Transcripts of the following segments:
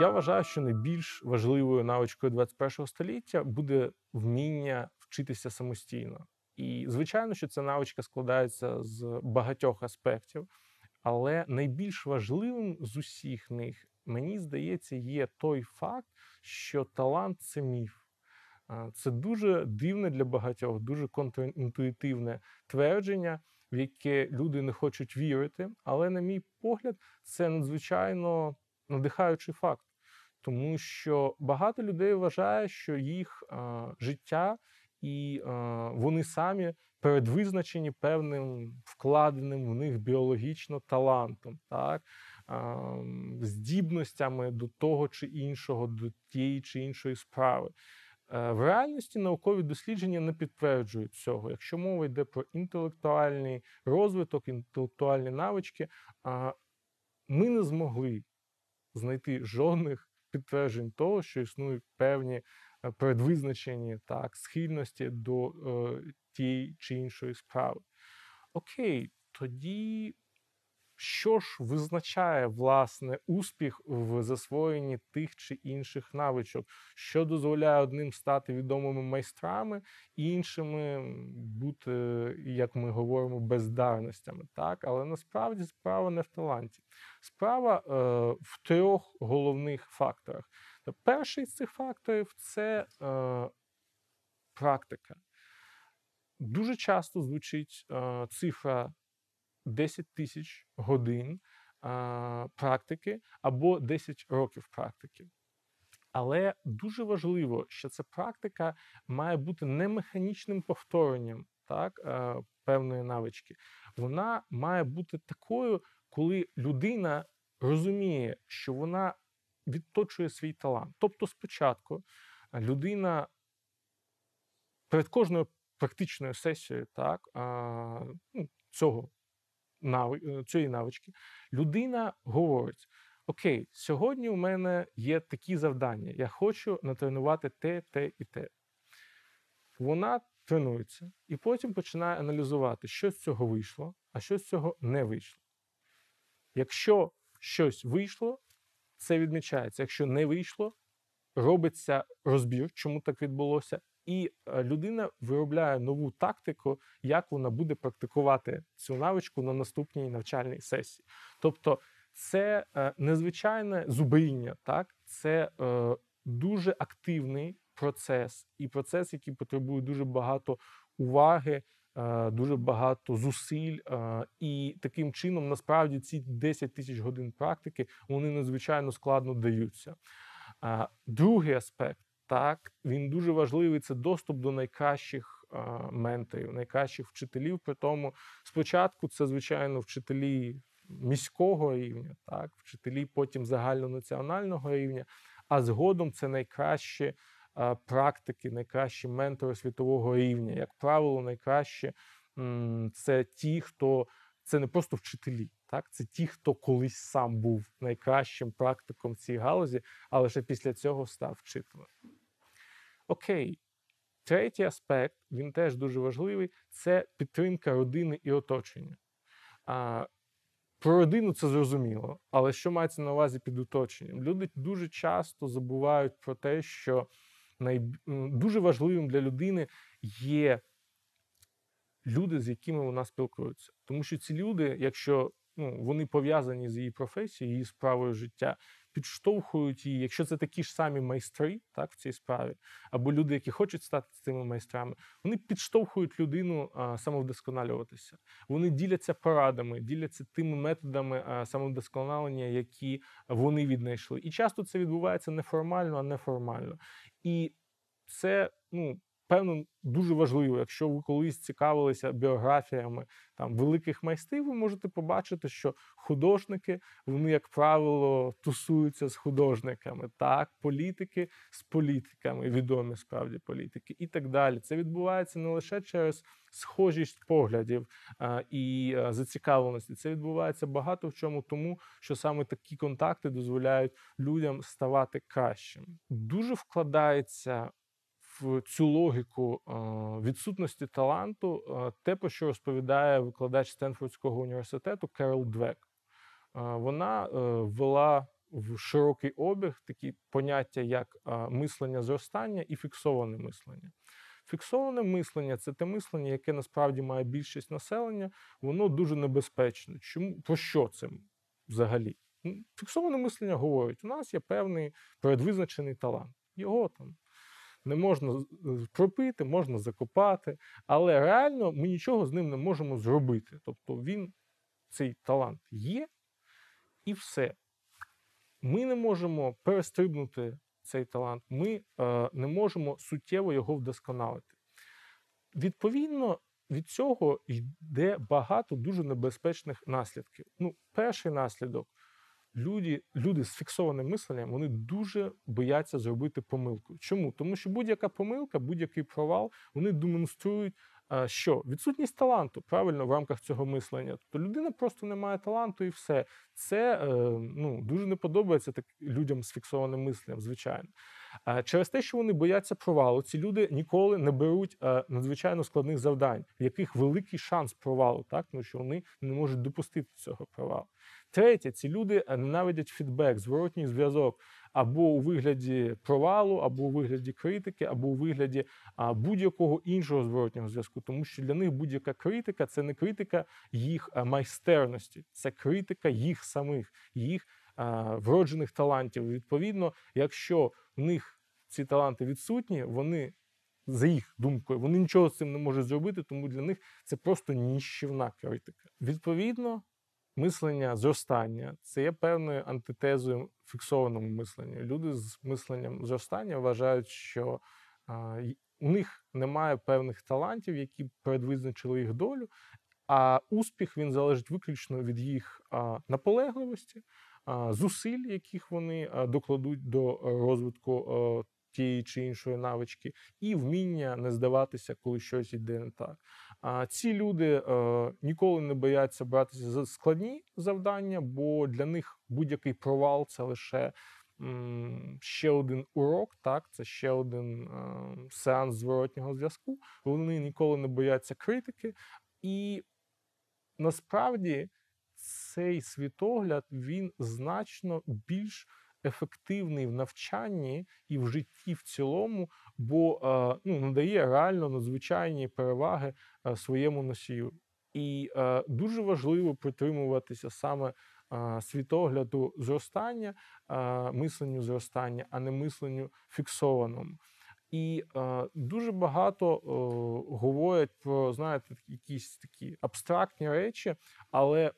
Я вважаю, що найбільш важливою навичкою 21-го століття буде вміння вчитися самостійно. І звичайно, що ця навичка складається з багатьох аспектів, але найбільш важливим з усіх них, мені здається, є той факт, що талант це міф. Це дуже дивне для багатьох, дуже контрінтуїтивне твердження, в яке люди не хочуть вірити. Але, на мій погляд, це надзвичайно надихаючий факт, тому що багато людей вважає, що їх а, життя і а, вони самі передвизначені певним вкладеним в них біологічно талантом, так а, здібностями до того чи іншого, до тієї чи іншої справи. Е, В реальності наукові дослідження не підтверджують цього. Якщо мова йде про інтелектуальний розвиток, інтелектуальні навички, ми не змогли знайти жодних підтверджень того, що існують певні е, предвизначені так, схильності до е, тієї чи іншої справи. Окей, тоді що ж визначає власне успіх в засвоєнні тих чи інших навичок, що дозволяє одним стати відомими майстрами, іншими бути, як ми говоримо, бездарностями. Так, але насправді справа не в таланті. Справа е, в трьох головних факторах. Перший з цих факторів це е, практика. Дуже часто звучить е, цифра 10 тисяч годин а, практики або 10 років практики. Але дуже важливо, що ця практика має бути не механічним повторенням так, а, певної навички. Вона має бути такою, коли людина розуміє, що вона відточує свій талант. Тобто, спочатку людина перед кожною практичною сесією так, ну, цього. Цієї навички, людина говорить: Окей, сьогодні у мене є такі завдання. Я хочу натренувати те, те і те. Вона тренується і потім починає аналізувати, що з цього вийшло, а що з цього не вийшло. Якщо щось вийшло, це відмічається. Якщо не вийшло, робиться розбір, чому так відбулося, і е, людина виробляє нову тактику, як вона буде практикувати цю навичку на наступній навчальній сесії. Тобто, це е, незвичайне зубріння, так це е, дуже активний процес, і процес, який потребує дуже багато уваги. Дуже багато зусиль, і таким чином насправді ці 10 тисяч годин практики вони надзвичайно складно даються. Другий аспект так, він дуже важливий. Це доступ до найкращих менторів, найкращих вчителів. При тому, спочатку це, звичайно, вчителі міського рівня, так, вчителі потім загальнонаціонального рівня, а згодом це найкращі практики, найкращі ментори світового рівня. Як правило, найкраще це ті, хто це не просто вчителі. Так, це ті, хто колись сам був найкращим практиком в цій галузі, але лише після цього став вчителем. Окей, третій аспект, він теж дуже важливий це підтримка родини і оточення. А, Про родину це зрозуміло, але що мається на увазі під оточенням? Люди дуже часто забувають про те, що най... дуже важливим для людини є люди, з якими вона спілкується. Тому що ці люди, якщо ну, вони пов'язані з її професією, її справою життя, підштовхують її, якщо це такі ж самі майстри, так в цій справі, або люди, які хочуть стати цими майстрами, вони підштовхують людину а, самовдосконалюватися. Вони діляться порадами, діляться тими методами а, самовдосконалення, які вони віднайшли. І часто це відбувається не формально, а неформально. І це ну певно дуже важливо. Якщо ви колись цікавилися біографіями там великих майстрів, ви можете побачити, що художники вони, як правило, тусуються з художниками, так, політики з політиками, відомі справді політики, і так далі. Це відбувається не лише через схожість поглядів а, і а, зацікавленості. Це відбувається багато в чому, тому що саме такі контакти дозволяють людям ставати кращими. Дуже вкладається в цю логіку відсутності таланту те, про що розповідає викладач Стенфордського університету Керол Двек. Вона е, ввела в широкий обіг такі поняття, як мислення зростання і фіксоване мислення. Фіксоване мислення це те мислення, яке насправді має більшість населення, воно дуже небезпечне. Чому про що це взагалі? Фіксоване мислення говорить: у нас є певний передвизначений талант. Його там не можна пропити, можна закопати, але реально ми нічого з ним не можемо зробити. Тобто він, цей талант є, і все. Ми не можемо перестрибнути цей талант, ми е, не можемо суттєво його вдосконалити. Відповідно, від цього йде багато дуже небезпечних наслідків. Ну, перший наслідок люди, люди з фіксованим мисленням вони дуже бояться зробити помилку. Чому? Тому що будь-яка помилка, будь-який провал, вони демонструють, що відсутність таланту правильно в рамках цього мислення. Тобто людина просто не має таланту і все. Це е, ну, дуже не подобається так людям з фіксованим мисленням, звичайно. Через те, що вони бояться провалу, ці люди ніколи не беруть е, надзвичайно складних завдань, в яких великий шанс провалу, так тому що вони не можуть допустити цього провалу. Третє, ці люди е, ненавидять фідбек, зворотній зв'язок або у вигляді провалу, або у вигляді критики, або у вигляді будь-якого іншого зворотнього зв'язку, тому що для них будь-яка критика це не критика їх е, майстерності, це критика їх самих, їх а, вроджених талантів. Відповідно, якщо в них ці таланти відсутні, вони. За їх думкою, вони нічого з цим не можуть зробити, тому для них це просто ніщівна критика. Відповідно, мислення зростання це є певною антитезою фіксованому мисленню. Люди з мисленням зростання вважають, що у них немає певних талантів, які передвизначили їх долю, а успіх він залежить виключно від їх наполегливості, зусиль, яких вони докладуть до е, розвитку тієї чи іншої навички, і вміння не здаватися, коли щось йде не так. А ці люди е, ніколи не бояться братися за складні завдання, бо для них будь-який провал це лише м, ще один урок, так, це ще один е, сеанс зворотнього зв'язку. Вони ніколи не бояться критики. І насправді цей світогляд він значно більш ефективний в навчанні і в житті в цілому, бо е, ну, надає реально надзвичайні переваги е, своєму носію. І е, дуже важливо притримуватися саме світогляду зростання, мисленню зростання, а не мисленню фіксованому. І дуже багато говорять про знаєте, якісь такі абстрактні речі. Але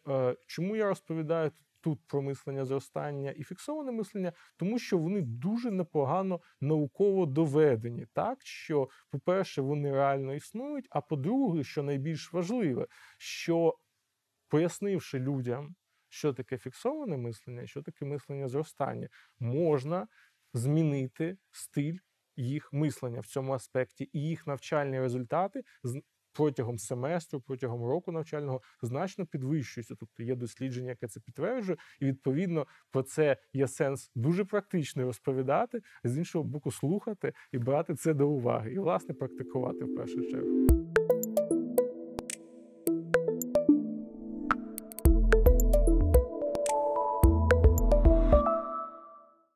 чому я розповідаю тут про мислення зростання і фіксоване мислення? Тому що вони дуже непогано науково доведені, так що, по-перше, вони реально існують. А по-друге, що найбільш важливе, що пояснивши людям, що таке фіксоване мислення, що таке мислення зростання, можна змінити стиль їх мислення в цьому аспекті, і їх навчальні результати протягом семестру, протягом року навчального значно підвищується. Тобто є дослідження, яке це підтверджує, і відповідно про це є сенс дуже практично розповідати, а з іншого боку, слухати і брати це до уваги, і власне практикувати в першу чергу.